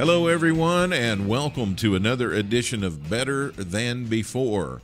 Hello, everyone, and welcome to another edition of Better Than Before.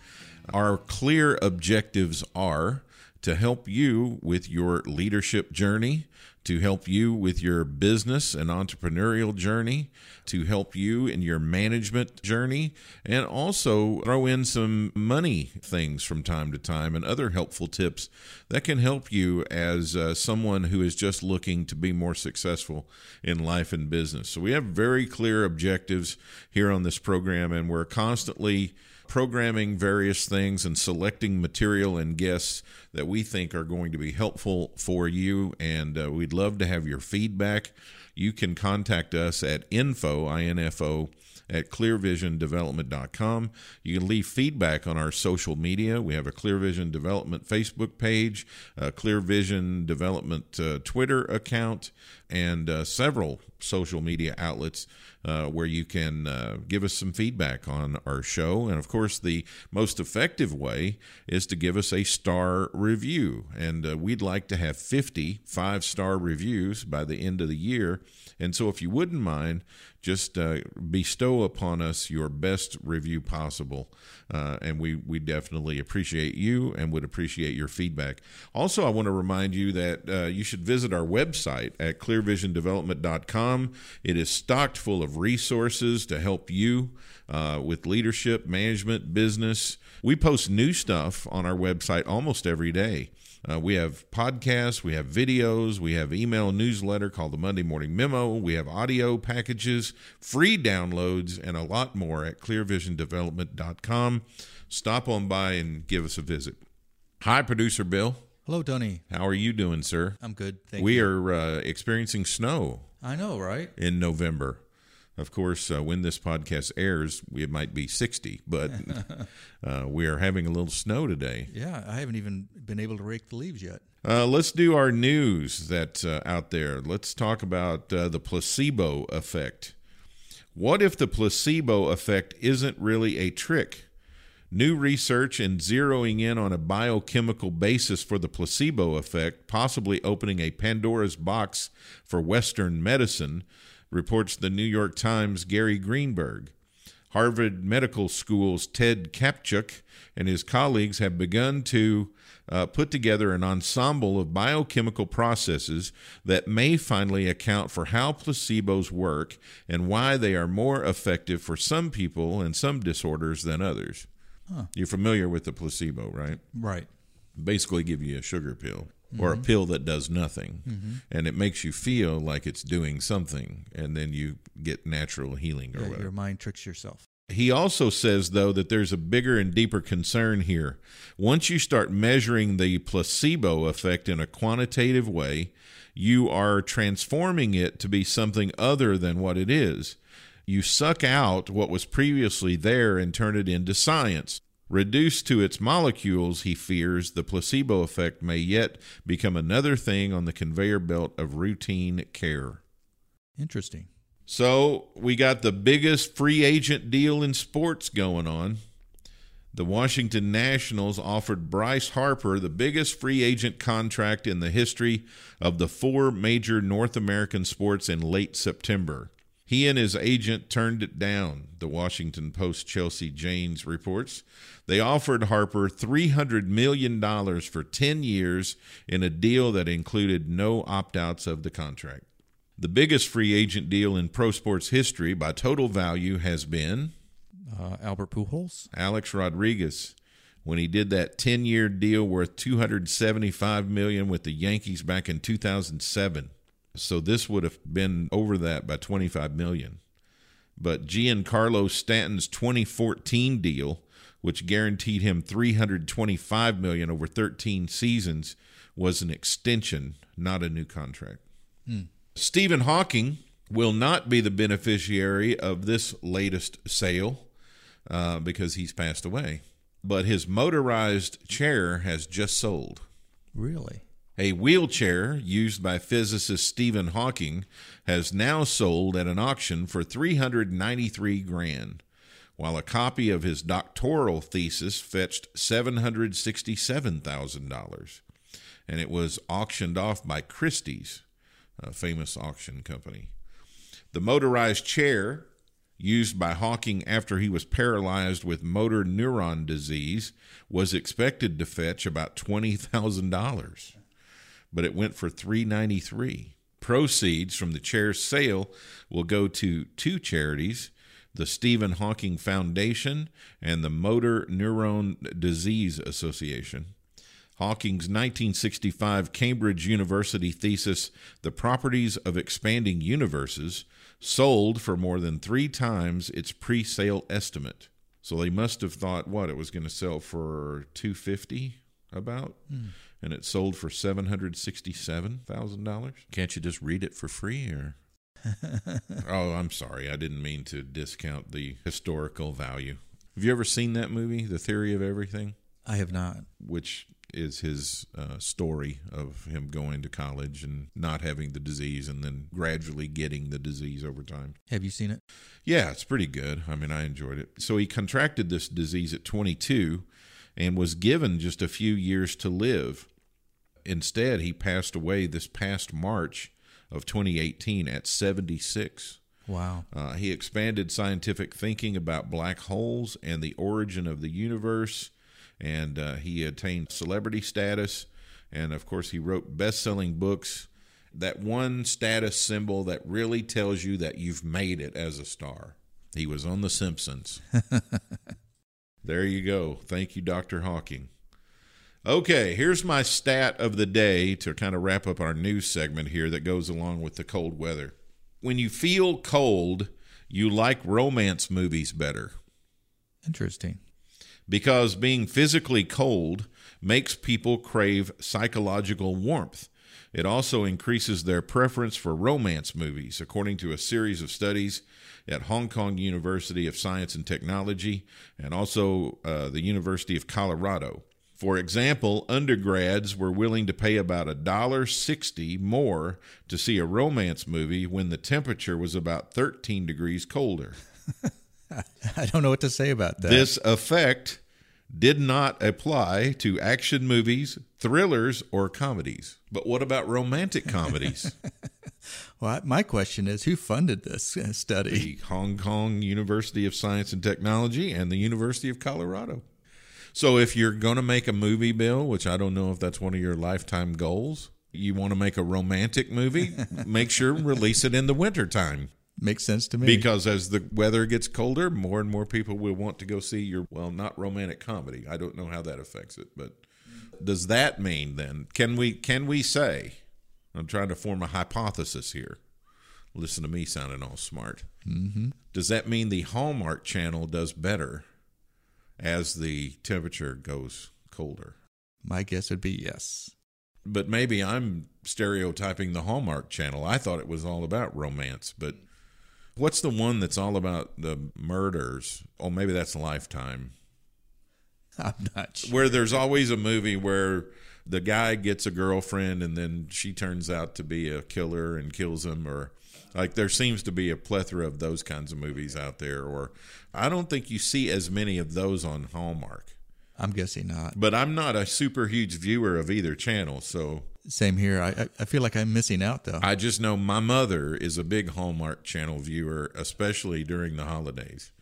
Our clear objectives are to help you with your leadership journey, to help you with your business and entrepreneurial journey, to help you in your management journey, and also throw in some money things from time to time and other helpful tips that can help you as uh, someone who is just looking to be more successful in life and business. So, we have very clear objectives here on this program, and we're constantly programming various things and selecting material and guests that we think are going to be helpful for you. And uh, we'd love to have your feedback. You can contact us at info, info, at clearvisiondevelopment.com. You can leave feedback on our social media. We have a Clear Vision Development Facebook page, a Clear Vision Development uh, Twitter account, and uh, several social media outlets uh, where you can uh, give us some feedback on our show. And of course, the most effective way is to give us a star review. And uh, we'd like to have 50 five star reviews by the end of the year. And so, if you wouldn't mind, just uh, bestow upon us your best review possible. Uh, and we, we definitely appreciate you and would appreciate your feedback. Also, I want to remind you that you should visit our website at clearvisiondevelopment.com. It is stocked full of resources to help you uh, with leadership, management, business. We post new stuff on our website almost every day. Uh, we have podcasts, we have videos, we have email newsletter called the Monday Morning Memo, we have audio packages, free downloads, and a lot more at clearvisiondevelopment.com. Stop on by and give us a visit. Hi, producer Bill. Hello, Tony. How are you doing, sir? I'm good. Thank you. we you. are uh, experiencing snow I know, right? in November. Of course, uh, when this podcast airs, it might be 60, but uh, we are having a little snow today. Yeah, I haven't even been able to rake the leaves yet. Uh, let's do our news that's uh, out there. Let's talk about uh, the placebo effect. What if the placebo effect isn't really a trick? New research and zeroing in on a biochemical basis for the placebo effect, possibly opening a Pandora's box for Western medicine, reports the New York Times' Gary Greenberg. Harvard Medical School's Ted Kaptchuk and his colleagues have begun to uh, put together an ensemble of biochemical processes that may finally account for how placebos work and why they are more effective for some people and some disorders than others. Huh. You're familiar with the placebo, right? Right. Basically, give you a sugar pill or a mm-hmm. pill that does nothing, mm-hmm. and it makes you feel like it's doing something, and then you get natural healing or Yeah, whatever. your mind tricks yourself. He also says, though, that there's a bigger and deeper concern here. Once you start measuring the placebo effect in a quantitative way, you are transforming it to be something other than what it is. You suck out what was previously there and turn it into science. Reduced to its molecules, he fears the placebo effect may yet become another thing on the conveyor belt of routine care. Interesting. So we got the biggest free agent deal in sports going on. The Washington Nationals offered Bryce Harper the biggest free agent contract in the history of the four major North American sports in late September. He and his agent turned it down, the Washington Post Chelsea Janes reports. They offered Harper $300 million for 10 years in a deal that included no opt outs of the contract. The biggest free agent deal in pro sports history by total value has been Uh, Albert Pujols. Alex Rodriguez when he did that 10-year deal worth 275 million with the Yankees back in 2007. So this would have been over that by 25 million. But Giancarlo Stanton's 2014 deal, which guaranteed him 325 million over 13 seasons, was an extension, not a new contract. Stephen Hawking will not be the beneficiary of this latest sale uh, because he's passed away. But his motorized chair has just sold. Really? A wheelchair used by physicist Stephen Hawking has now sold at an auction for 393 grand, while a copy of his doctoral thesis fetched $767,000. And it was auctioned off by Christie's, a famous auction company. The motorized chair used by Hawking after he was paralyzed with motor neuron disease was expected to fetch about $20,000 but it went for 393 proceeds from the chair's sale will go to two charities the Stephen Hawking Foundation and the Motor Neuron Disease Association. Hawking's 1965 Cambridge University thesis, The Properties of Expanding Universes, sold for more than three times its pre sale estimate. So they must have thought, what, it was going to sell for 250 about? Hmm. And it sold for seven hundred sixty-seven thousand dollars. Can't you just read it for free, or? oh, I'm sorry, I didn't mean to discount the historical value. Have you ever seen that movie, The Theory of Everything, I have not. which is his uh, story of him going to college and not having the disease, and then gradually getting the disease over time? Have you seen it? Yeah, it's pretty good. I mean, I enjoyed it. So he contracted this disease at 22 and was given just a few years to live. Instead, he passed away this past March of 2018 at 76. Wow. Uh, he expanded scientific thinking about black holes and the origin of the universe, and uh, he attained celebrity status. And of course, he wrote best selling books. That one status symbol that really tells you that you've made it as a star. He was on The Simpsons. there you go. Thank you, Dr. Hawking. Okay, here's my stat of the day to kind of wrap up our news segment here that goes along with the cold weather. When you feel cold, you like romance movies better Interesting. because being physically cold makes people crave psychological warmth. It also increases their preference for romance movies, according to a series of studies at Hong Kong University of Science and Technology and also uh, the University of Colorado. For example, undergrads were willing to pay about a dollar sixty more to see a romance movie when the temperature was about 13 degrees colder. I don't know what to say about that. This effect did not apply to action movies, thrillers, or comedies. But what about romantic comedies? well, my question is, who funded this uh, study? the Hong Kong University of Science and Technology and the University of Colorado. So if you're going to make a movie, Bill, which I don't know if that's one of your lifetime goals, you want to make a romantic movie, make sure release it in the wintertime. Makes sense to me. Because as the weather gets colder, more and more people will want to go see your well, not romantic comedy. I don't know how that affects it, but does that mean then can we can we say? I'm trying to form a hypothesis here. Listen to me sounding all smart. Mm-hmm. Does that mean the Hallmark Channel does better as the temperature goes colder? my guess would be yes. But maybe I'm stereotyping the Hallmark Channel. I thought it was all about romance, but what's the one that's all about the murders? Oh, maybe that's Lifetime. I'm not sure. Where there's always a movie where the guy gets a girlfriend and then she turns out to be a killer and kills him or like there seems to be a plethora of those kinds of movies out there or I don't think you see as many of those on Hallmark. I'm guessing not. But I'm not a super huge viewer of either channel, so Same here. I, I- feel like I'm missing out though. I just know my mother is a big Hallmark Channel viewer, especially during the holidays.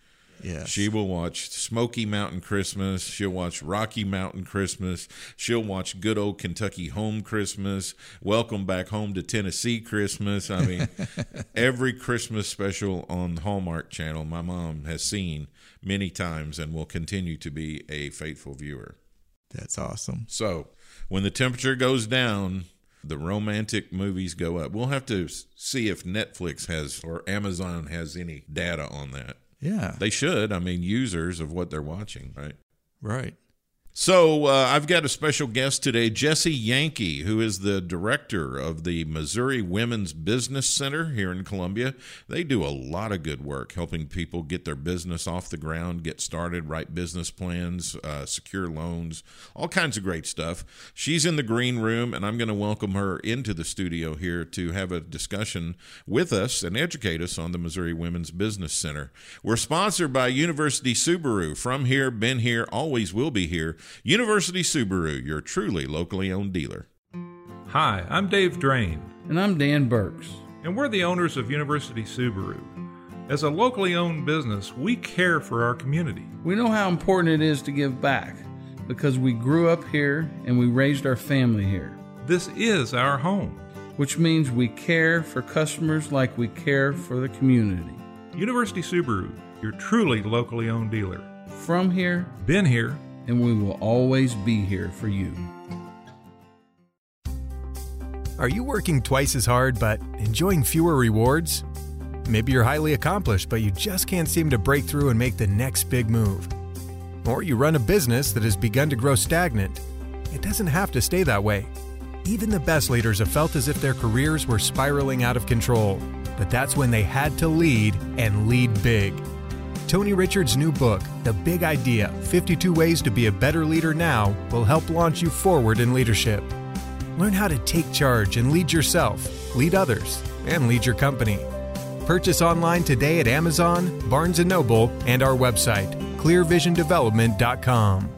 Yeah. She will watch Smoky Mountain Christmas. She'll watch Rocky Mountain Christmas. She'll watch Good Old Kentucky Home Christmas. Welcome Back Home to Tennessee Christmas. I mean, every Christmas special on Hallmark Channel, my mom has seen many times and will continue to be a faithful viewer. That's awesome. So when the temperature goes down, the romantic movies go up. We'll have to see if Netflix has or Amazon has any data on that. Yeah. They should. I mean, users of what they're watching, right? right. So uh, I've got a special guest today, Jesse Yankee, who is the director of the Missouri Women's Business Center here in Columbia. They do a lot of good work helping people get their business off the ground, get started, write business plans, uh, secure loans, all kinds of great stuff. She's in the green room, and I'm going to welcome her into the studio here to have a discussion with us and educate us on the Missouri Women's Business Center. We're sponsored by University Subaru. From here, been here, always will be here. University Subaru, your truly locally owned dealer. Hi, I'm Dave Drain. And I'm Dan Burks. And we're the owners of University Subaru. As a locally owned business, we care for our community. We know how important it is to give back because we grew up here and we raised our family here. This is our home. Which means we care for customers like we care for the community. University Subaru, your truly locally owned dealer. From here, been here, and we will always be here for you. Are you working twice as hard but enjoying fewer rewards? Maybe you're highly accomplished, but you just can't seem to break through and make the next big move. Or you run a business that has begun to grow stagnant. It doesn't have to stay that way. Even the best leaders have felt as if their careers were spiraling out of control, but that's when they had to lead and lead big. Tony Richards' new book, The Big Idea 52 Ways to Be a Better Leader Now, will help launch you forward in leadership. Learn how to take charge and lead yourself, lead others, and lead your company. Purchase online today at Amazon, Barnes & Noble, and our website, clearvisiondevelopment.com.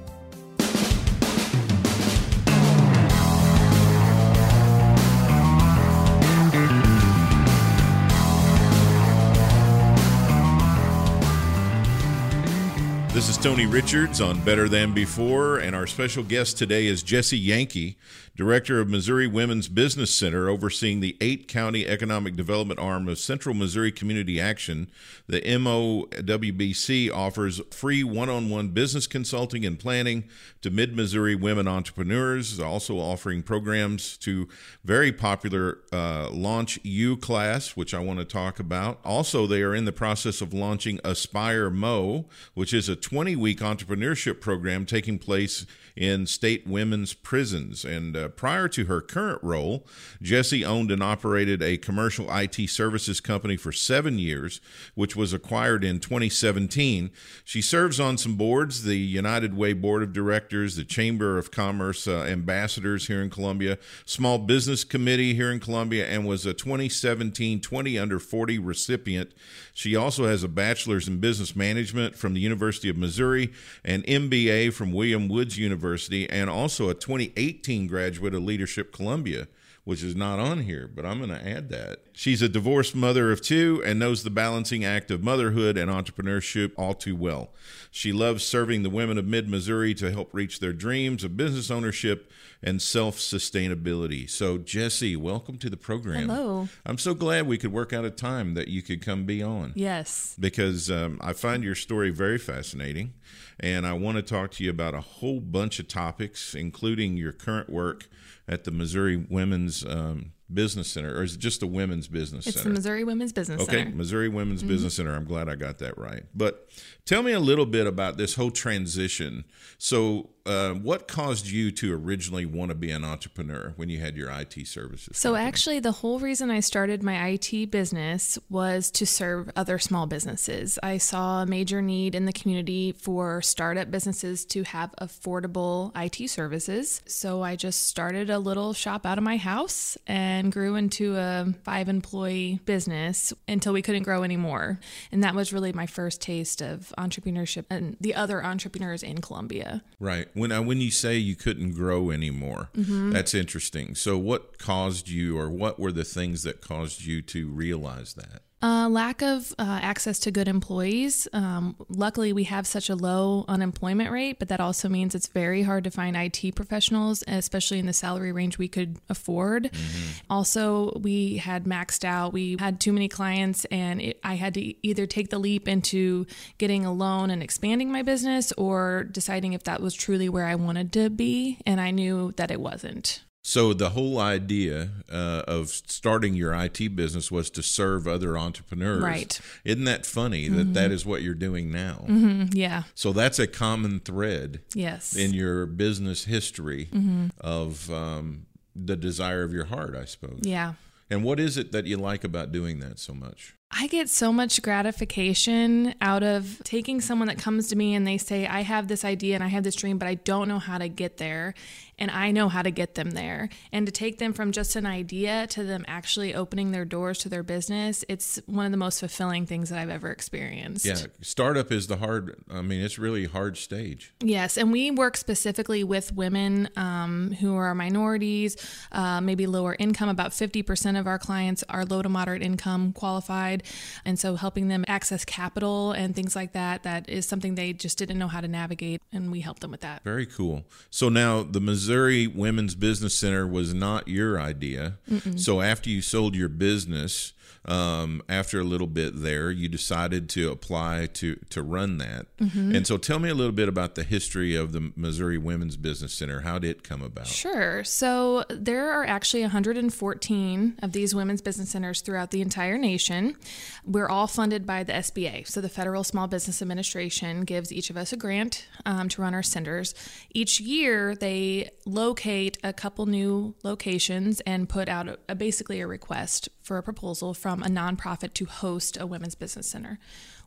This is Tony Richards on Better Than Before, and our special guest today is Jesse Yankee, Director of Missouri Women's Business Center, overseeing the eight county economic development arm of Central Missouri Community Action. The MOWBC offers free one on one business consulting and planning to mid Missouri women entrepreneurs, also offering programs to very popular uh, Launch U class, which I want to talk about. Also, they are in the process of launching Aspire Mo, which is a 20 week entrepreneurship program taking place in state women's prisons. And uh, prior to her current role, Jesse owned and operated a commercial IT services company for seven years, which was acquired in 2017. She serves on some boards the United Way Board of Directors, the Chamber of Commerce uh, Ambassadors here in Columbia, Small Business Committee here in Columbia, and was a 2017 20 under 40 recipient. She also has a bachelor's in business management from the University of Missouri, an MBA from William Woods University, and also a 2018 graduate of Leadership Columbia which is not on here, but I'm going to add that. She's a divorced mother of two and knows the balancing act of motherhood and entrepreneurship all too well. She loves serving the women of mid Missouri to help reach their dreams of business ownership and self sustainability. So, Jesse, welcome to the program. Hello. I'm so glad we could work out a time that you could come be on. Yes. Because um, I find your story very fascinating, and I want to talk to you about a whole bunch of topics, including your current work at the Missouri Women's um, Business Center, or is it just the Women's Business it's Center? It's the Missouri Women's Business okay, Center. Okay, Missouri Women's mm-hmm. Business Center. I'm glad I got that right. But tell me a little bit about this whole transition. So, uh, what caused you to originally want to be an entrepreneur when you had your IT services? So, company? actually, the whole reason I started my IT business was to serve other small businesses. I saw a major need in the community for startup businesses to have affordable IT services. So, I just started a little shop out of my house and grew into a five employee business until we couldn't grow anymore. And that was really my first taste of entrepreneurship and the other entrepreneurs in Columbia. Right when I, when you say you couldn't grow anymore, mm-hmm. that's interesting. So, what caused you, or what were the things that caused you to realize that? Uh, lack of uh, access to good employees. Um, luckily, we have such a low unemployment rate, but that also means it's very hard to find IT professionals, especially in the salary range we could afford. Mm-hmm. Also, we had maxed out. We had too many clients, and it, I had to either take the leap into getting a loan and expanding my business or deciding if that was truly where I wanted to be. And I knew that it wasn't. So the whole idea uh, of starting your IT business was to serve other entrepreneurs. Right. Isn't that funny that that is what you're doing now? Mm, yeah. So that's a common thread Yes. in your business history of um, the desire of your heart, I suppose. yeah. And what is it that you like about doing that so much? I get so much gratification out of taking someone that comes to me and they say, I have this idea and I have this dream, but I don't know how to get there. And I know how to get them there. And to take them from just an idea to them actually opening their doors to their business, it's one of the most fulfilling things that I've ever experienced. Yeah, startup is the hard. I mean, it's really hard stage. Yes, and we work specifically with women um, who are minorities, uh, maybe lower income. About 50% of our clients are low to moderate income qualified. And so helping them access capital and things like that, that is something they just didn't know how to navigate. And we help them with that. Very cool. So now the Missouri Women's Business Center was not your idea. So after you sold your business, um, after a little bit there, you decided to apply to to run that. And so tell me a little bit about the history of the Missouri Women's Business Center. How did it come about? Sure. So there are actually 114 of these women's business centers throughout the entire nation. We're all funded by the SBA. So the Federal Small Business Administration gives each of us a grant um, to run our centers. Each year, they locate a couple new locations and put out a, a, basically a request for a proposal from a nonprofit to host a women's business center.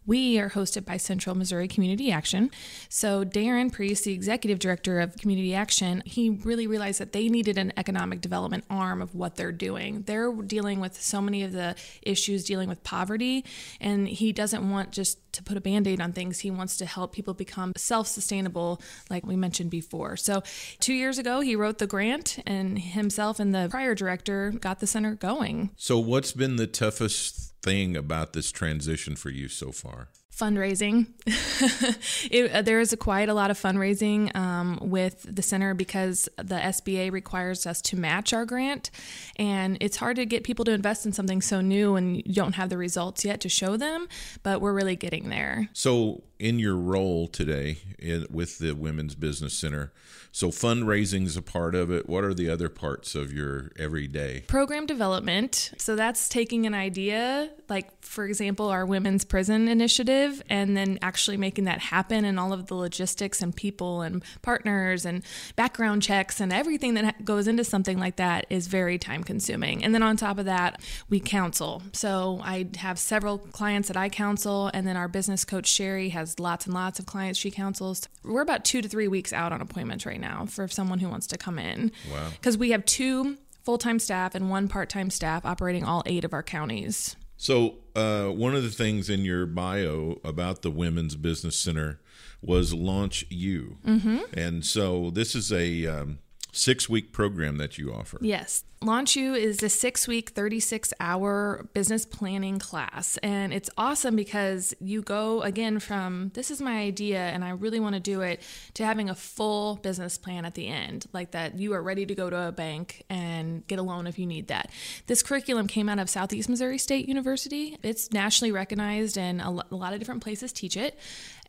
We are hosted by Central Missouri Community Action. So, Darren Priest, the executive director of Community Action, he really realized that they needed an economic development arm of what they're doing. They're dealing with so many of the issues dealing with poverty, and he doesn't want just to put a band aid on things. He wants to help people become self sustainable, like we mentioned before. So, two years ago, he wrote the grant, and himself and the prior director got the center going. So what's been the toughest thing about this transition for you so far? fundraising. it, uh, there is a quite a lot of fundraising um, with the center because the SBA requires us to match our grant, and it's hard to get people to invest in something so new and you don't have the results yet to show them. But we're really getting there. So, in your role today in, with the Women's Business Center, so fundraising is a part of it. What are the other parts of your everyday? Program development. So that's taking an idea, like for example, our women's prison initiative, and then actually making that happen and all of the logistics and people and partners and background checks and everything that goes into something like that is very time consuming. And then on top of that, we counsel. So I have several clients that I counsel, and then our business coach Sherry has lots and lots of clients she counsels. We're about two to three weeks out on appointments right now for someone who wants to come in. Wow. Because we have two full time staff and one part time staff operating all eight of our counties. So, uh, one of the things in your bio about the Women's Business Center was Launch U. Mm-hmm. And so, this is a um, six week program that you offer. Yes. Launch U is a six week, 36 hour business planning class. And it's awesome because you go again from this is my idea and I really want to do it to having a full business plan at the end, like that you are ready to go to a bank and get a loan if you need that. This curriculum came out of Southeast Missouri State University. It's nationally recognized and a lot of different places teach it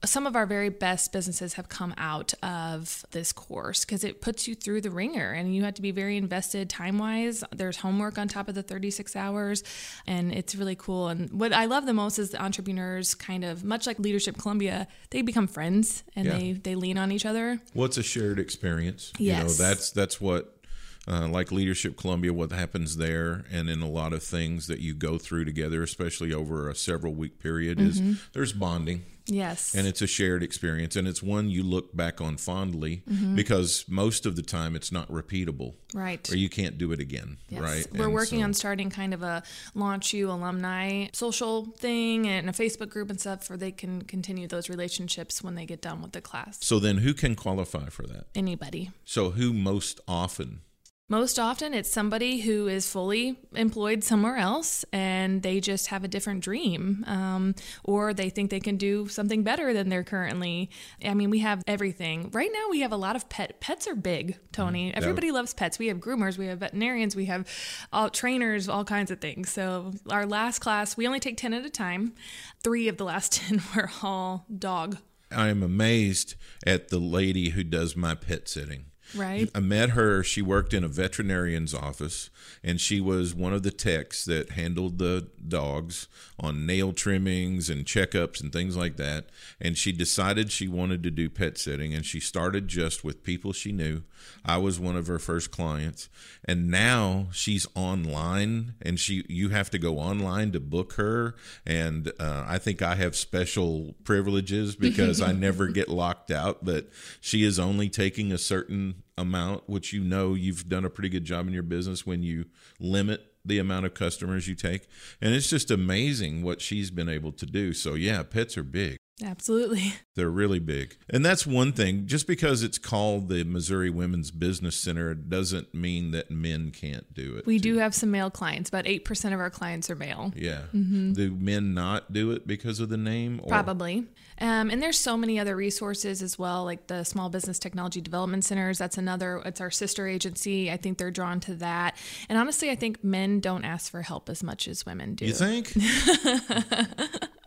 some of our very best businesses have come out of this course because it puts you through the ringer and you have to be very invested time wise. There's homework on top of the 36 hours, and it's really cool. And what I love the most is the entrepreneurs kind of much like Leadership Columbia, they become friends and Yeah. they they lean on each other. What's a shared experience? You know, Yes. that's that's what uh, like Leadership Columbia, what happens there, and in a lot of things that you go through together, especially over a several week period, is there's bonding. Yes. and it's a shared experience and it's one you look back on fondly Mm-hmm. because most of the time it's not repeatable right. or you can't do it again Yes. right We're And working so- on starting kind of a Launch U alumni social thing and a Facebook group and stuff where they can continue those relationships when they get done with the class. so then who can qualify for that Anybody. so who most often Most often, it's somebody who is fully employed somewhere else and they just have a different dream, um, or they think they can do something better than they're currently. I mean, we have everything. Right now, we have a lot of pet. Pets are big, Tony. Everybody loves pets. We have groomers, we have veterinarians, we have all trainers, all kinds of things. So, our last class, we only take 10 at a time. Three of the last 10 were all dog. i am amazed at the lady who does my pet sitting Right. I met her. She worked in a veterinarian's office, and she was one of the techs that handled the dogs on nail trimmings and checkups and things like that. And she decided she wanted to do pet sitting, and she started just with people she knew. I was one of her first clients, and now she's online, and she you have to go online to book her. And uh, I think I have special privileges because I never get locked out. But she is only taking a certain amount, which you know you've done a pretty good job in your business when you limit the amount of customers you take. And it's just amazing what she's been able to do. So, yeah, pets are big. Absolutely. They're really big. And that's one thing. Just because it's called the Missouri Women's Business Center doesn't mean that men can't do it. We do have some male clients. About 8% of our clients are male. Yeah. Do men not do it because of the name? Or? Probably. Um, and there's so many other resources as well, like the Small Business Technology Development Centers. That's another, it's our sister agency. I think they're drawn to that. And honestly, I think men don't ask for help as much as women do. You think?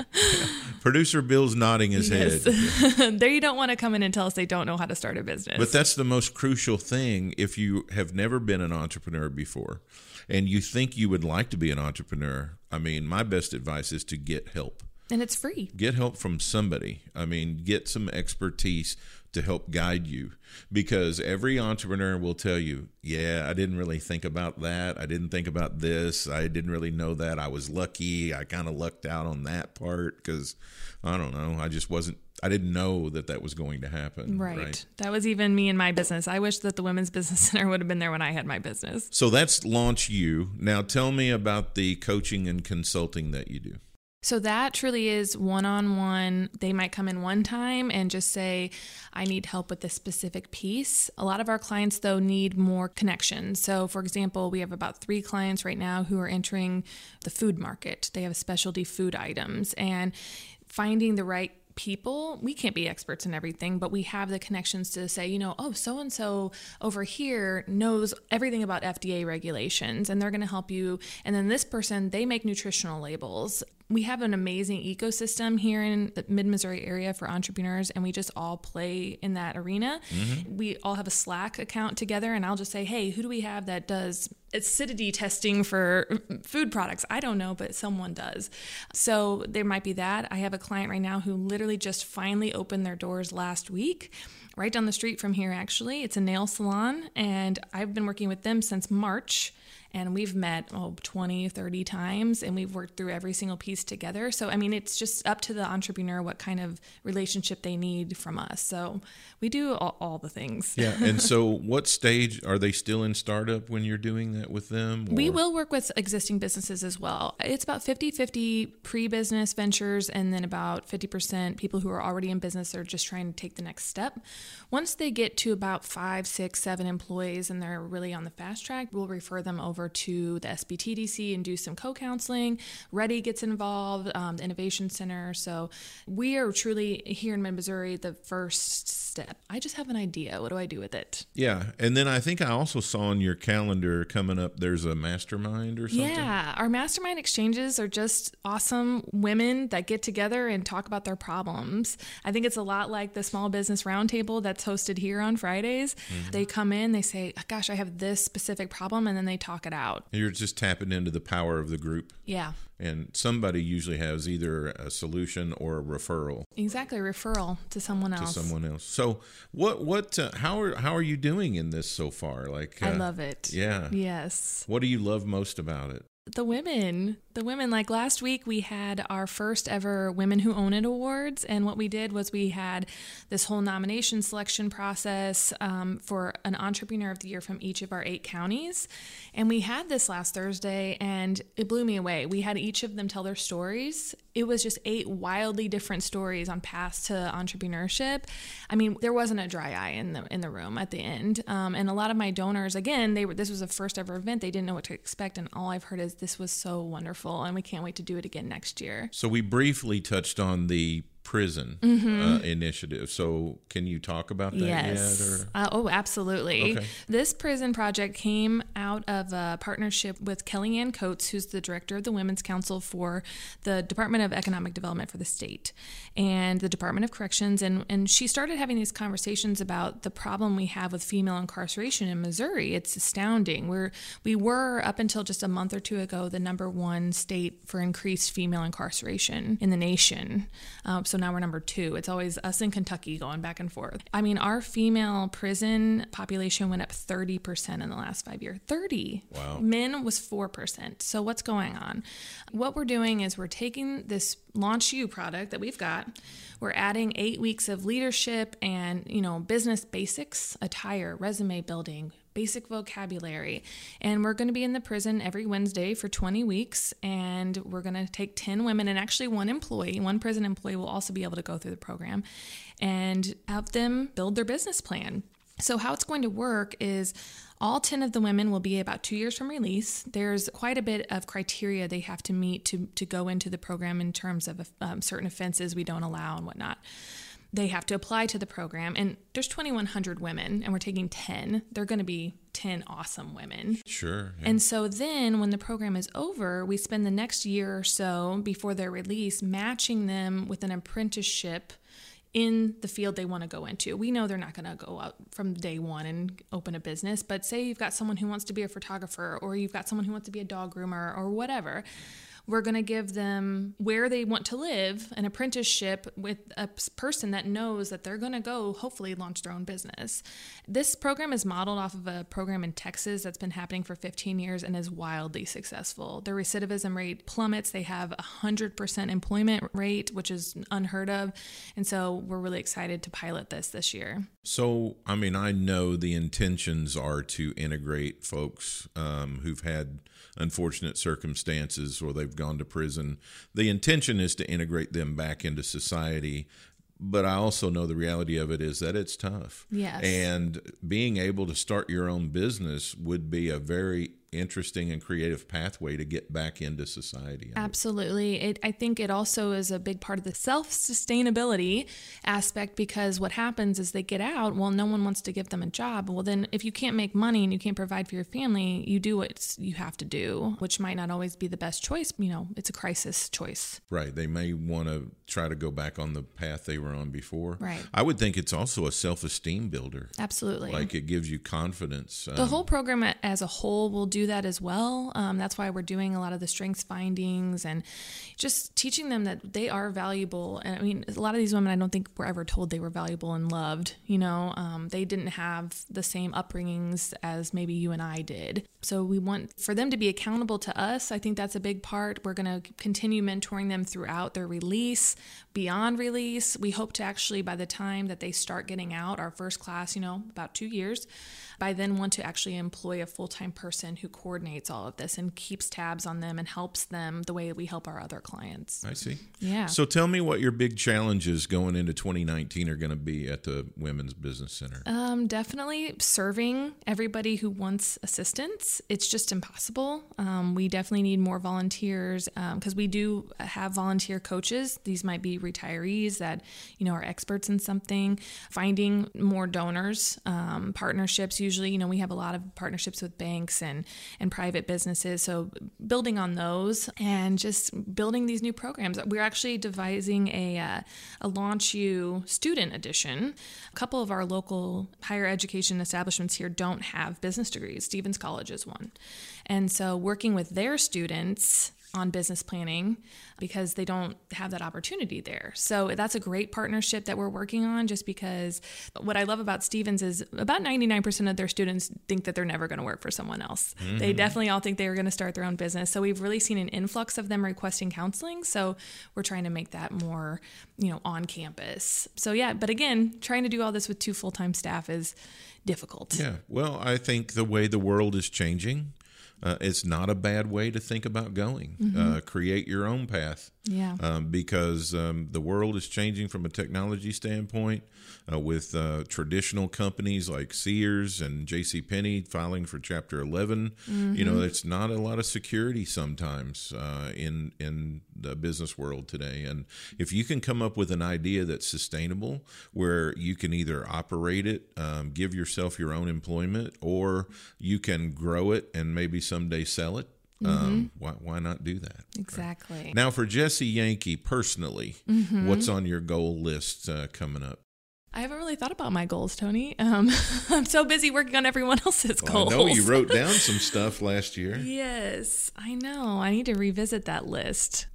Producer Bill's nodding his head. there you don't want to come in and tell us they don't know how to start a business. But that's the most crucial thing if you have never been an entrepreneur before and you think you would like to be an entrepreneur. I mean, my best advice is to get help. and it's free. Get help from somebody. I mean, get some expertise to help guide you because every entrepreneur will tell you, yeah, I didn't really think about that. I didn't think about this. I didn't really know that. I was lucky. I kind of lucked out on that part because I don't know. I just wasn't, I didn't know that that was going to happen. Right. That was even me in my business. I wish that the Women's Business Center would have been there when I had my business. So that's Launch U. Now tell me about the coaching and consulting that you do. So that truly is one on one. They might come in one time and just say, I need help with this specific piece. A lot of our clients, though, need more connection. So, for example, we have about three clients right now who are entering the food market. They have specialty food items and finding the right people we can't be experts in everything but we have the connections to say you know oh so and so over here knows everything about FDA regulations and they're going to help you and then this person they make nutritional labels we have an amazing ecosystem here in the mid Missouri area for entrepreneurs, and we just all play in that arena. Mm-hmm. We all have a Slack account together, and I'll just say, Hey, who do we have that does acidity testing for food products? I don't know, but someone does. So there might be that. I have a client right now who literally just finally opened their doors last week. Right down the street from here, actually. It's a nail salon, and I've been working with them since March and we've met oh 20 30 times and we've worked through every single piece together so i mean it's just up to the entrepreneur what kind of relationship they need from us so we do all, all the things Yeah. and so what stage are they still in startup when you're doing that with them? we will work with existing businesses as well. It's about 50 50 pre business ventures, and then about 50% people who are already in business are just trying to take the next step. Once they get to about five, six, seven employees and they're really on the fast track, we'll refer them over to the SBTDC and do some co counseling. REDI gets involved, um, the Innovation Center. So we are truly here in mid Missouri the first step. I just have an idea. What do I do with it? Yeah. And then I think I also saw on your calendar coming up there's a mastermind or something. Yeah, our mastermind exchanges are just awesome women that get together and talk about their problems. I think it's a lot like the small business roundtable that's hosted here on Fridays. Mm-hmm. They come in, they say, "Gosh, I have this specific problem," and then they talk it out. You're just tapping into the power of the group. Yeah, And somebody usually has either a solution or a referral exactly. Referral to someone else. to someone else. So what what uh, how are how are you doing in this so far? Like I uh, love it. Yeah. Yes. What do you love most about it? the women the women like last week we had our first ever women who own it awards and what we did was we had this whole nomination selection process um, for an entrepreneur of the year from each of our eight counties. And we had this last thursday and it blew me away. We had each of them tell their stories. It was just eight wildly different stories on paths to entrepreneurship. I mean there wasn't a dry eye in the in the room at the end. Um, and a lot of my donors again they were this was a first ever event. They didn't know what to expect and all i've heard is this was so wonderful and we can't wait to do it again next year. So we briefly touched on the prison uh, initiative. So, can you talk about that Yes. yet? Or? Uh, oh, absolutely. Okay. This prison project came out of a partnership with Kellyanne Coates, who's the director of the Women's Council for the Department of Economic Development for the state and the Department of Corrections. And, and she started having these conversations about the problem we have with female incarceration in Missouri. It's astounding. We're, we were, up until just a month or two ago, the number one state for increased female incarceration in the nation. Um, so now we're number two. It's always us in Kentucky going back and forth. I mean, our female prison population went up 30% in the last five years. 30. Wow. Men was 4%. So what's going on? What we're doing is we're taking this Launch U product that we've got. We're adding eight weeks of leadership and, you know, business basics, attire, resume building, basic vocabulary. And we're going to be in the prison every Wednesday for 20 weeks. And we're going to take 10 women and actually one employee, one prison employee will also be able to go through the program and help them build their business plan. So, how it's going to work is all 10 of the women will be about two years from release. There's quite a bit of criteria they have to meet to, to go into the program in terms of um, certain offenses we don't allow and whatnot. They have to apply to the program, and there's 2,100 women, and we're taking 10. They're going to be 10 awesome women. Sure. yeah. And so then when the program is over, we spend the next year or so before their release matching them with an apprenticeship in the field they want to go into. We know they're not going to go out from day one and open a business, but say you've got someone who wants to be a photographer or you've got someone who wants to be a dog groomer or whatever. We're going to give them where they want to live, an apprenticeship with a person that knows that they're going to go hopefully launch their own business. This program is modeled off of a program in Texas that's been happening for 15 years and is wildly successful. Their recidivism rate plummets. They have a 100% employment rate, which is unheard of. And so we're really excited to pilot this this year. So, I mean, I know the intentions are to integrate folks um, who've had unfortunate circumstances or they've gone to prison. The intention is to integrate them back into society. But I also know the reality of it is that it's tough. Yes. And being able to start your own business would be a very interesting and creative pathway to get back into society. Absolutely. It, I think it also is a big part of the self sustainability aspect because what happens is they get out, well, no one wants to give them a job. Well, then if you can't make money and you can't provide for your family, you do what you have to do, which might not always be the best choice. You know, it's a crisis choice. Right. They may want to try to go back on the path they were on before. Right. I would think it's also a self esteem builder. Absolutely. Like it gives you confidence. The um, whole program as a whole will do that as well. Um, that's why we're doing a lot of the strengths findings and just teaching them that they are valuable. And I mean, a lot of these women, I don't think were ever told they were valuable and loved. You know, um, they didn't have the same upbringings as maybe you and I did. So we want for them to be accountable to us. I think that's a big part. We're going to continue mentoring them throughout their release, beyond release. We hope to actually, by the time that they start getting out, our first class, you know, about two years, by then want to actually employ a full time person who coordinates all of this and keeps tabs on them and helps them the way we help our other clients. I see. Yeah. So tell me what your big challenges going into 2019 are going to be at the Women's Business Center. Um, definitely serving everybody who wants assistance. It's just impossible. Um, we definitely need more volunteers because we do have volunteer coaches. These might be retirees that you know are experts in something. Finding more donors, um, partnerships. Usually, you know, we have a lot of partnerships with banks and and private businesses. So building on those and just building these new programs. We're actually devising a uh, a Launch U student edition. A couple of our local higher education establishments here don't have business degrees. Stephens College is one, and so working with their students on business planning because they don't have that opportunity there. So that's a great partnership that we're working on just because what I love about Stephens is about 99% of their students think that they're never going to work for someone else. They mm-hmm. definitely all think they are going to start their own business. So we've really seen an influx of them requesting counseling. So we're trying to make that more, you know, on campus. So yeah, but again, trying to do all this with two full-time staff is difficult. Yeah. Well, I think the way the world is changing, uh, it's not a bad way to think about going. Uh, create your own path Yeah. um, because um, the world is changing from a technology standpoint uh, with uh, traditional companies like Sears and J.C. Penney filing for Chapter 11. You know, it's not a lot of security sometimes uh, in in the business world today. And if you can come up with an idea that's sustainable, where you can either operate it, um, give yourself your own employment, or you can grow it and maybe someday sell it. Um, why, why not do that? exactly. Now, for Jesse Yankee personally, Mm-hmm. what's on your goal list uh, coming up? I haven't really thought about my goals, Tony. Um, I'm so busy working on everyone else's Well, goals. I know you wrote down some stuff last year. Yes, I know. I need to revisit that list.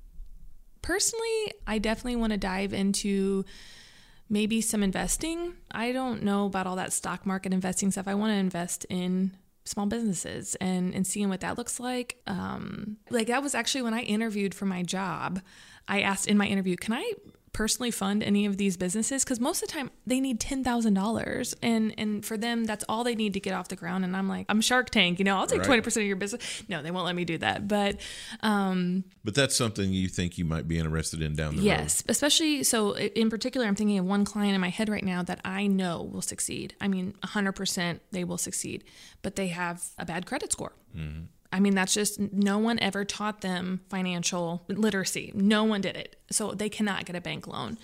Personally, I definitely want to dive into maybe some investing. I don't know about all that stock market investing stuff. I want to invest in small businesses and and seeing what that looks like. Um, like that was actually when I interviewed for my job. I asked in my interview, "Can I personally fund any of these businesses because most of the time they need ten thousand dollars, and and for them that's all they need to get off the ground. And I'm like, I'm Shark Tank, you know, I'll take Right. twenty percent of your business. No, they won't let me do that. But um, But that's something you think you might be interested in down the road. yes, especially so in particular, I'm thinking of one client in my head right now that I know will succeed. I mean, hundred percent they will succeed, but they have a bad credit score. I mean, that's just no one ever taught them financial literacy. No one did it. So they cannot get a bank loan.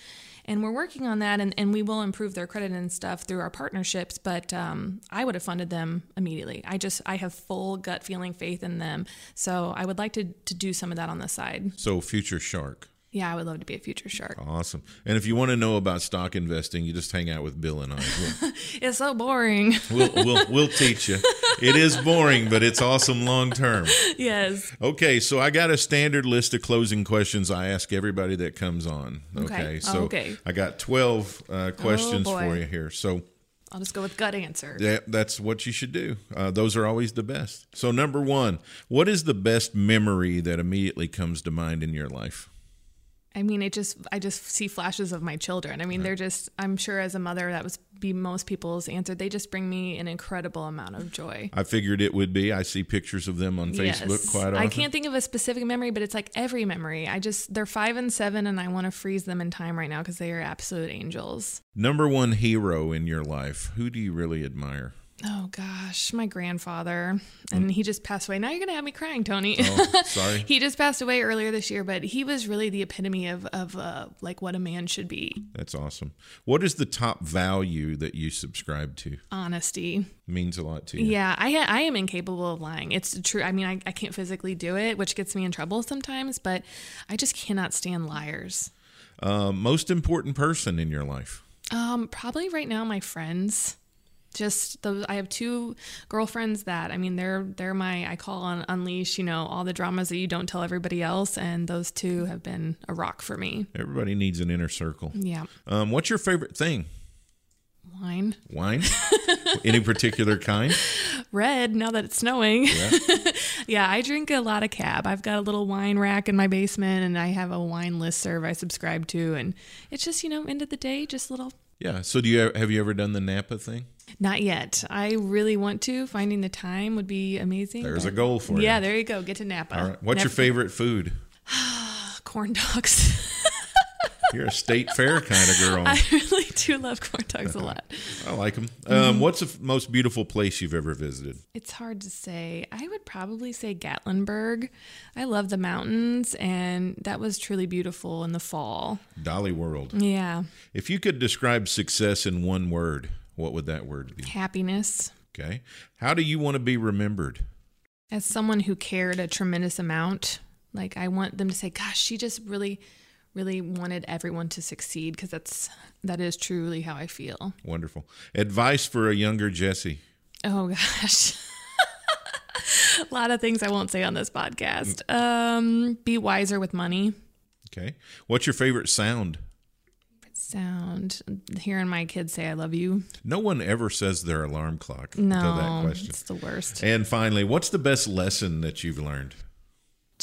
And we're working on that, and, and we will improve their credit and stuff through our partnerships. But um, I would have funded them immediately. I just, I have full gut feeling faith in them. So I would like to, to do some of that on the side. So, future shark. Yeah, I would love to be a future shark. Awesome. And if you want to know about stock investing, you just hang out with Bill and I. We'll, It's so boring. we'll, we'll, we'll teach you. It is boring, but it's awesome long term. yes. Okay, so I got a standard list of closing questions I ask everybody that comes on. Okay, Okay. so Okay. I got 12 uh, questions boy. for you here. So, I'll just go with gut answer. That, that's what you should do. Uh, those are always the best. So, number one, what is the best memory that immediately comes to mind in your life? I mean, it just I just see flashes of my children. I mean, they're just I'm sure as a mother that was be most people's answer. They just bring me an incredible amount of joy. I figured it would be. I see pictures of them on Facebook quite often. I can't think of a specific memory, but it's like every memory. I just they're 5 and 7 and I want to freeze them in time right now cuz they are absolute angels. Number one hero in your life. Who do you really admire? Oh gosh, my grandfather. And he just passed away. Now you're going to have me crying, Tony. Oh, sorry. he just passed away earlier this year, but he was really the epitome of of uh, like what a man should be. That's awesome. What is the top value that you subscribe to? Honesty. Means a lot to you. Yeah, I I am incapable of lying. It's true. I mean, I, I can't physically do it, which gets me in trouble sometimes, but I just cannot stand liars. Uh, most important person in your life. Um, probably right now, my friends. Just those. I have two girlfriends that I mean, they're they're my I call on unleash. You know, all the dramas that you don't tell everybody else, and those two have been a rock for me. Everybody needs an inner circle. Yeah, Um, what's your favorite thing? wine, Wine? Any particular kind? red. Now that it's snowing, yeah. yeah. I drink a lot of cab. I've got a little wine rack in my basement, and I have a wine list serve I subscribe to, and it's just you know, end of the day, just little Yeah. So do you have you ever done the Napa thing? Not yet. I really want to. Finding the time would be amazing. There's a goal for you. Yeah, there you go. Get to Napa. All right. What's your favorite food? Corn dogs. You're a state fair kind of girl. I really do love corn dogs a lot. I like them. Mm-hmm. Um, what's the f- most beautiful place you've ever visited? It's hard to say. I would probably say Gatlinburg. I love the mountains, and that was truly beautiful in the fall. Dollywood. Yeah. If you could describe success in one word, what would that word be? Happiness. Okay. How do you want to be remembered? As someone who cared a tremendous amount, like I want them to say, gosh, she just really really wanted everyone to succeed because that's that is truly how I feel. Wonderful. Advice for a younger Jesse. Oh gosh. a lot of things I won't say on this podcast. Um, be wiser with money. Okay. What's your favorite sound? Sound. Hearing my kids say I love you. No one ever says their alarm clock until that No, question. it's the worst. And finally, what's the best lesson that you've learned?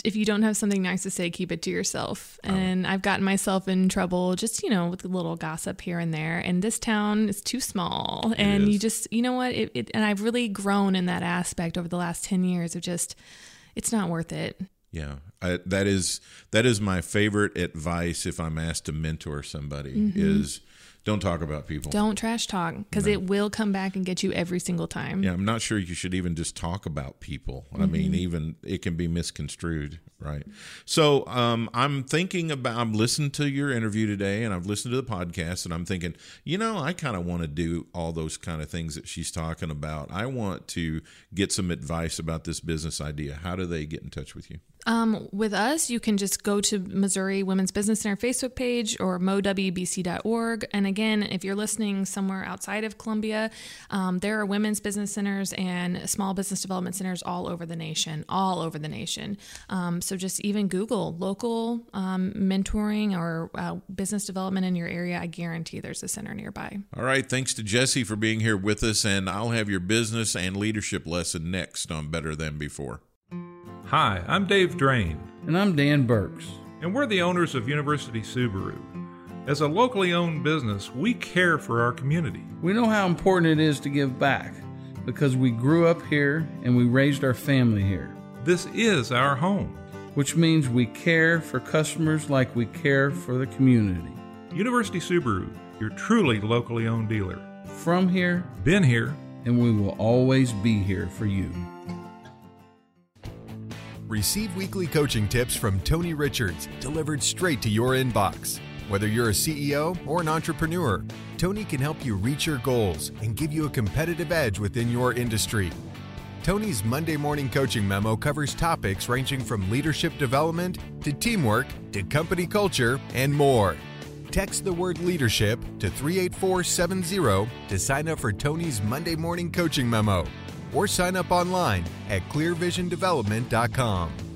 if you don't have something nice to say, keep it to yourself. And I've gotten myself in trouble just, you know, with a little gossip here and there. And this town is too small. and you just, you know what? It, it, and I've really grown in that aspect over the last 10 years of just, it's not worth it. Yeah, I, that is that is my favorite advice if I'm asked to mentor somebody mm-hmm. is don't talk about people. Don't trash talk because it will come back and get you every single time. Yeah, I'm not sure you should even just talk about people. I mean, even it can be misconstrued, right? So um, I'm thinking about. I'm listening to your interview today, and I've listened to the podcast, and I'm thinking, you know, I kind of want to do all those kind of things that she's talking about. I want to get some advice about this business idea. How do they get in touch with you? Um, with us, you can just go to Missouri Women's Business Center Facebook page or mowbc.org. And again, if you're listening somewhere outside of Columbia, um, there are women's business centers and small business development centers all over the nation, all over the nation. Um, so just even Google local um, mentoring or uh, business development in your area. I guarantee there's a center nearby. All right. Thanks to Jesse for being here with us, and I'll have your business and leadership lesson next on Better Than Before. Hi, I'm Dave Drain, And I'm Dan Burks. and we're the owners of University Subaru. As a locally owned business, we care for our community. We know how important it is to give back because we grew up here and we raised our family here, This is our home. which means we care for customers like we care for the community. University Subaru, your truly locally owned dealer. From here, Been here. and we will always be here for you. Receive weekly coaching tips from Tony Richards delivered straight to your inbox. Whether you're a CEO or an entrepreneur, Tony can help you reach your goals and give you a competitive edge within your industry. Tony's Monday morning coaching memo covers topics ranging from leadership development to teamwork to company culture and more. Text the word leadership to 38470 to sign up for Tony's Monday morning coaching memo or sign up online at clearvisiondevelopment.com.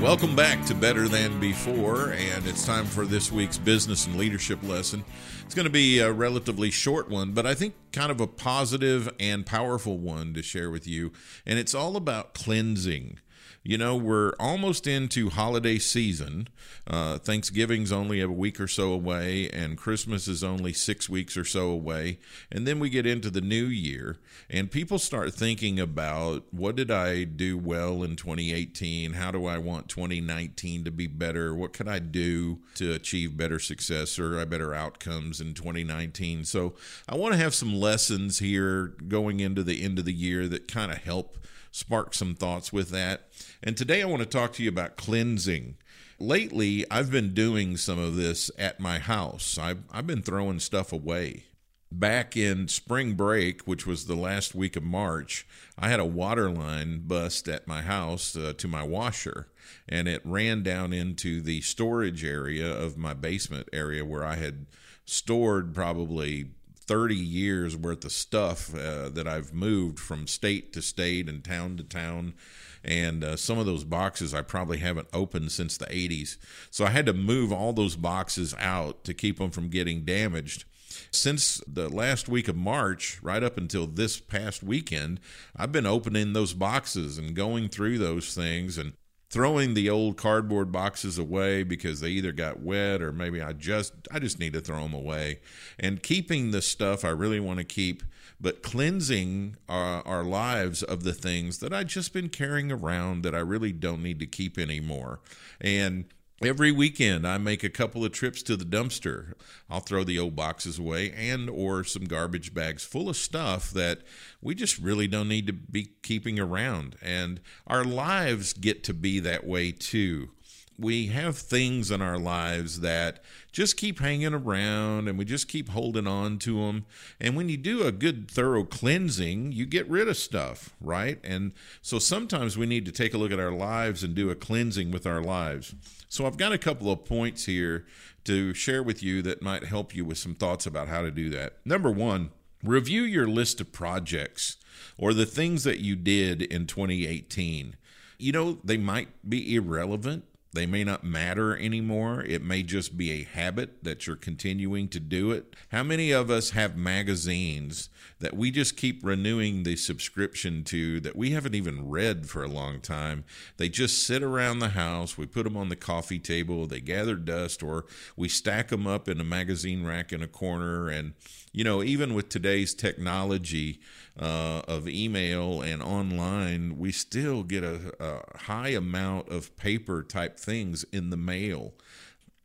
Welcome back to Better Than Before, and it's time for this week's business and leadership lesson. It's going to be a relatively short one, but I think kind of a positive and powerful one to share with you. And it's all about cleansing. You know, we're almost into holiday season. Uh, Thanksgiving's only a week or so away, and Christmas is only six weeks or so away. And then we get into the new year, and people start thinking about what did I do well in 2018? How do I want 2019 to be better? What can I do to achieve better success or better outcomes in 2019? So I want to have some lessons here going into the end of the year that kind of help spark some thoughts with that. And today I want to talk to you about cleansing. Lately, I've been doing some of this at my house. I've, I've been throwing stuff away. Back in spring break, which was the last week of March, I had a water line bust at my house uh, to my washer, and it ran down into the storage area of my basement area where I had stored probably 30 years worth of stuff uh, that I've moved from state to state and town to town. And uh, some of those boxes I probably haven't opened since the 80s. So I had to move all those boxes out to keep them from getting damaged. Since the last week of March, right up until this past weekend, I've been opening those boxes and going through those things and throwing the old cardboard boxes away because they either got wet or maybe I just I just need to throw them away. And keeping the stuff I really want to keep but cleansing our, our lives of the things that I just been carrying around that I really don't need to keep anymore. And Every weekend I make a couple of trips to the dumpster. I'll throw the old boxes away and or some garbage bags full of stuff that we just really don't need to be keeping around. And our lives get to be that way too. We have things in our lives that just keep hanging around and we just keep holding on to them. And when you do a good, thorough cleansing, you get rid of stuff, right? And so sometimes we need to take a look at our lives and do a cleansing with our lives. So I've got a couple of points here to share with you that might help you with some thoughts about how to do that. Number one, review your list of projects or the things that you did in 2018. You know, they might be irrelevant They may not matter anymore. It may just be a habit that you're continuing to do it. How many of us have magazines that we just keep renewing the subscription to that we haven't even read for a long time? They just sit around the house. We put them on the coffee table. They gather dust, or we stack them up in a magazine rack in a corner. And, you know, even with today's technology, uh, of email and online, we still get a, a high amount of paper type things in the mail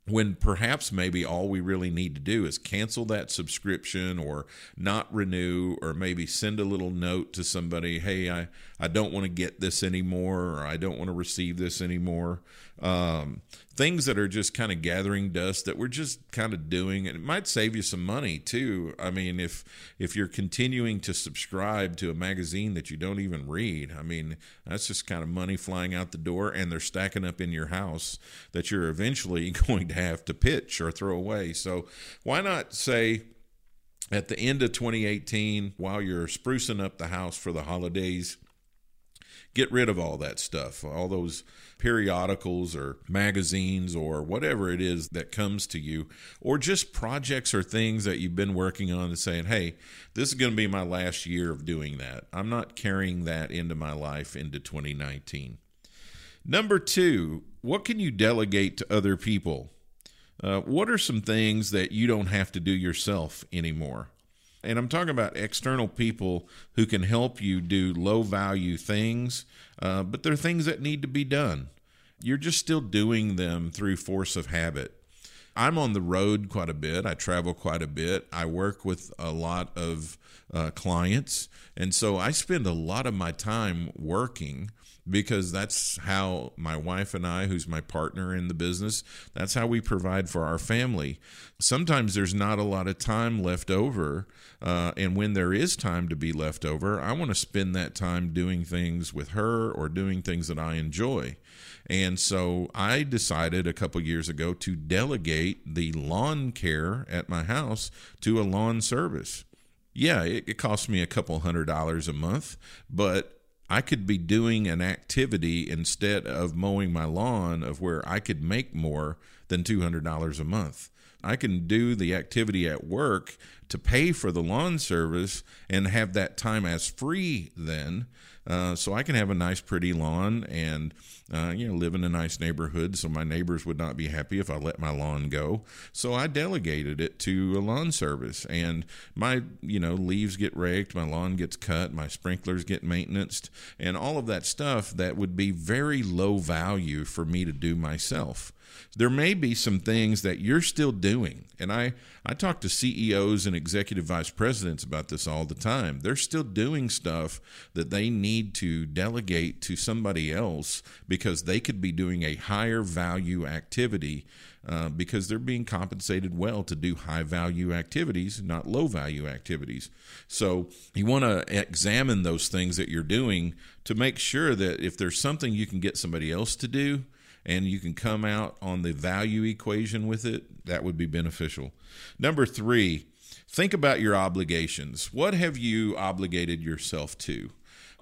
when perhaps maybe all we really need to do is cancel that subscription or not renew or maybe send a little note to somebody hey i, I don't want to get this anymore or i don't want to receive this anymore um, things that are just kind of gathering dust that we're just kind of doing and it might save you some money too. I mean if if you're continuing to subscribe to a magazine that you don't even read i mean that's just kind of money flying out the door and they're stacking up in your house that you're eventually going to have to pitch or throw away. So why not say at the end of 2018 while you're sprucing up the house for the holidays get rid of all that stuff, all those periodicals or magazines or whatever it is that comes to you, or just projects or things that you've been working on and saying, hey, this is going to be my last year of doing that. I'm not carrying that into my life into 2019. Number two, what can you delegate to other people? Uh, what are some things that you don't have to do yourself anymore? And I'm talking about external people who can help you do low value things, uh, but they're things that need to be done. You're just still doing them through force of habit. I'm on the road quite a bit. I travel quite a bit. I work with a lot of uh, clients. And so I spend a lot of my time working because that's how my wife and I, who's my partner in the business, that's how we provide for our family. Sometimes there's not a lot of time left over. Uh, and when there is time to be left over, I want to spend that time doing things with her or doing things that I enjoy. And so I decided a couple years ago to delegate the lawn care at my house to a lawn service. Yeah, it, it costs me a couple hundred dollars a month, but I could be doing an activity instead of mowing my lawn of where I could make more than $200 a month. I can do the activity at work to pay for the lawn service and have that time as free then uh, so I can have a nice, pretty lawn and uh, you know live in a nice neighborhood. So my neighbors would not be happy if I let my lawn go. So I delegated it to a lawn service, and my you know leaves get raked, my lawn gets cut, my sprinklers get maintained, and all of that stuff that would be very low value for me to do myself there may be some things that you're still doing. And I, I talk to CEOs and executive vice presidents about this all the time. They're still doing stuff that they need to delegate to somebody else because they could be doing a higher value activity uh, because they're being compensated well to do high value activities, not low value activities. So you want to examine those things that you're doing to make sure that if there's something you can get somebody else to do, and you can come out on the value equation with it, that would be beneficial. Number three, think about your obligations. What have you obligated yourself to?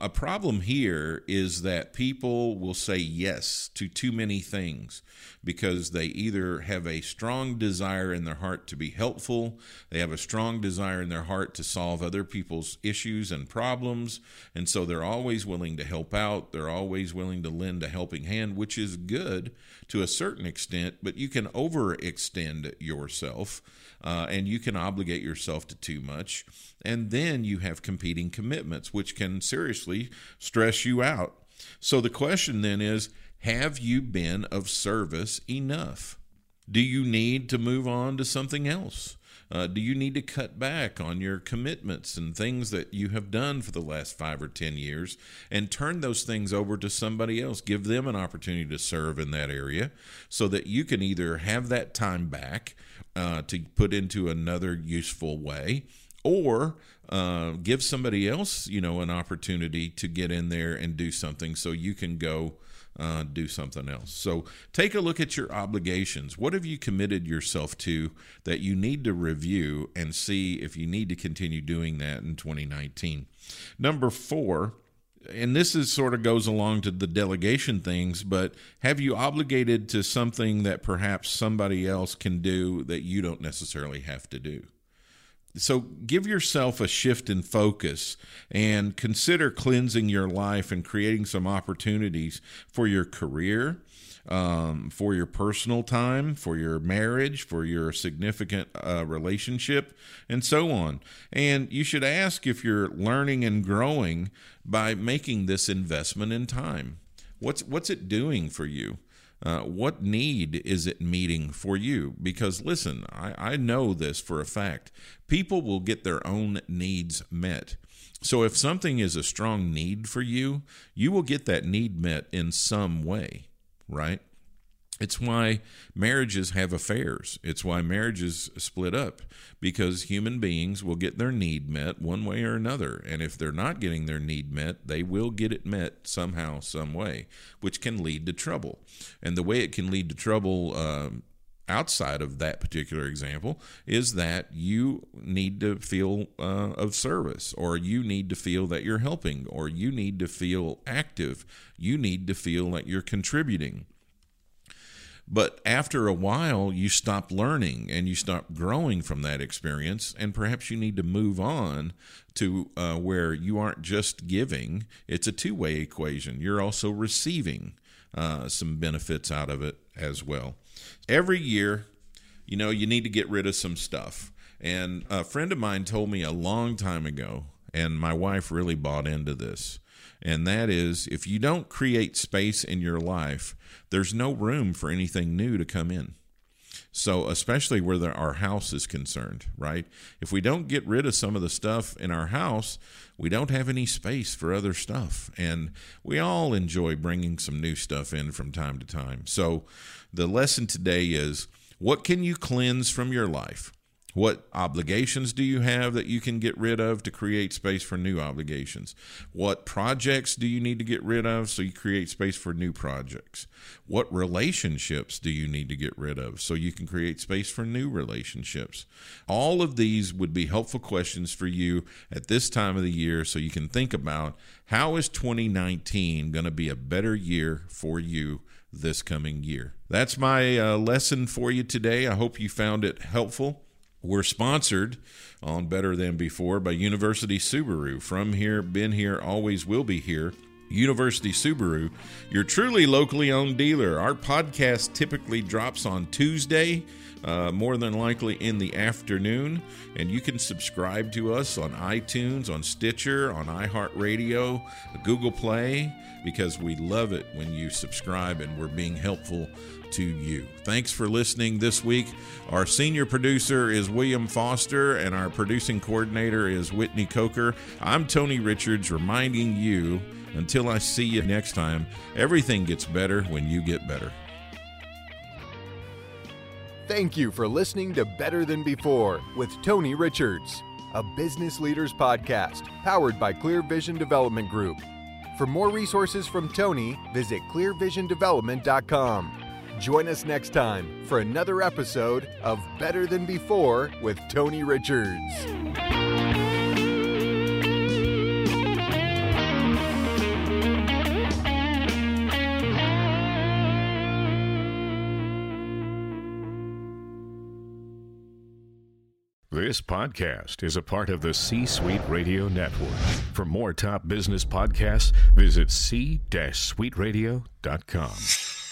A problem here is that people will say yes to too many things because they either have a strong desire in their heart to be helpful, they have a strong desire in their heart to solve other people's issues and problems, and so they're always willing to help out, they're always willing to lend a helping hand, which is good to a certain extent, but you can overextend yourself uh, and you can obligate yourself to too much. And then you have competing commitments, which can seriously stress you out. So the question then is have you been of service enough? Do you need to move on to something else? Uh, do you need to cut back on your commitments and things that you have done for the last five or ten years and turn those things over to somebody else? Give them an opportunity to serve in that area so that you can either have that time back uh, to put into another useful way or uh, give somebody else, you know, an opportunity to get in there and do something so you can go uh, do something else. So take a look at your obligations. What have you committed yourself to that you need to review and see if you need to continue doing that in 2019? Number four, and this is sort of goes along to the delegation things, but have you obligated to something that perhaps somebody else can do that you don't necessarily have to do? So give yourself a shift in focus and consider cleansing your life and creating some opportunities for your career, um, for your personal time, for your marriage, for your significant uh, relationship, and so on. And you should ask if you're learning and growing by making this investment in time. What's what's it doing for you? Uh, what need is it meeting for you? Because listen, I, I know this for a fact. People will get their own needs met. So if something is a strong need for you, you will get that need met in some way, right? It's why marriages have affairs. It's why marriages split up because human beings will get their need met one way or another. And if they're not getting their need met, they will get it met somehow, some way, which can lead to trouble. And the way it can lead to trouble um, outside of that particular example is that you need to feel uh, of service or you need to feel that you're helping or you need to feel active you need to feel that you're contributing but after a while, you stop learning and you stop growing from that experience, and perhaps you need to move on to uh, where you aren't just giving, it's a two way equation. You're also receiving uh, some benefits out of it as well. Every year, you know, you need to get rid of some stuff. And a friend of mine told me a long time ago, and my wife really bought into this and that is if you don't create space in your life, there's no room for anything new to come in. So, especially where the, our house is concerned, right? If we don't get rid of some of the stuff in our house, we don't have any space for other stuff. And we all enjoy bringing some new stuff in from time to time. So, the lesson today is what can you cleanse from your life? What obligations do you have that you can get rid of to create space for new obligations? What projects do you need to get rid of so you create space for new projects? What relationships do you need to get rid of so you can create space for new relationships? All of these would be helpful questions for you at this time of the year so you can think about how is 2019 going to be a better year for you this coming year. That's my uh, lesson for you today. I hope you found it helpful. We're sponsored on Better Than Before by University Subaru. From here, been here, always will be here. University Subaru, your truly locally owned dealer. Our podcast typically drops on Tuesday, uh, more than likely in the afternoon, and you can subscribe to us on iTunes, on Stitcher, on iHeartRadio, Google Play, because we love it when you subscribe and we're being helpful to you. Thanks for listening this week. Our senior producer is William Foster, and our producing coordinator is Whitney Coker. I'm Tony Richards, reminding you until I see you next time, everything gets better when you get better. Thank you for listening to Better Than Before with Tony Richards, a business leaders podcast powered by Clear Vision Development Group. For more resources from Tony, visit clearvisiondevelopment.com. Join us next time for another episode of Better Than Before with Tony Richards. This podcast is a part of the C Suite Radio Network. For more top business podcasts, visit c-suiteradio.com.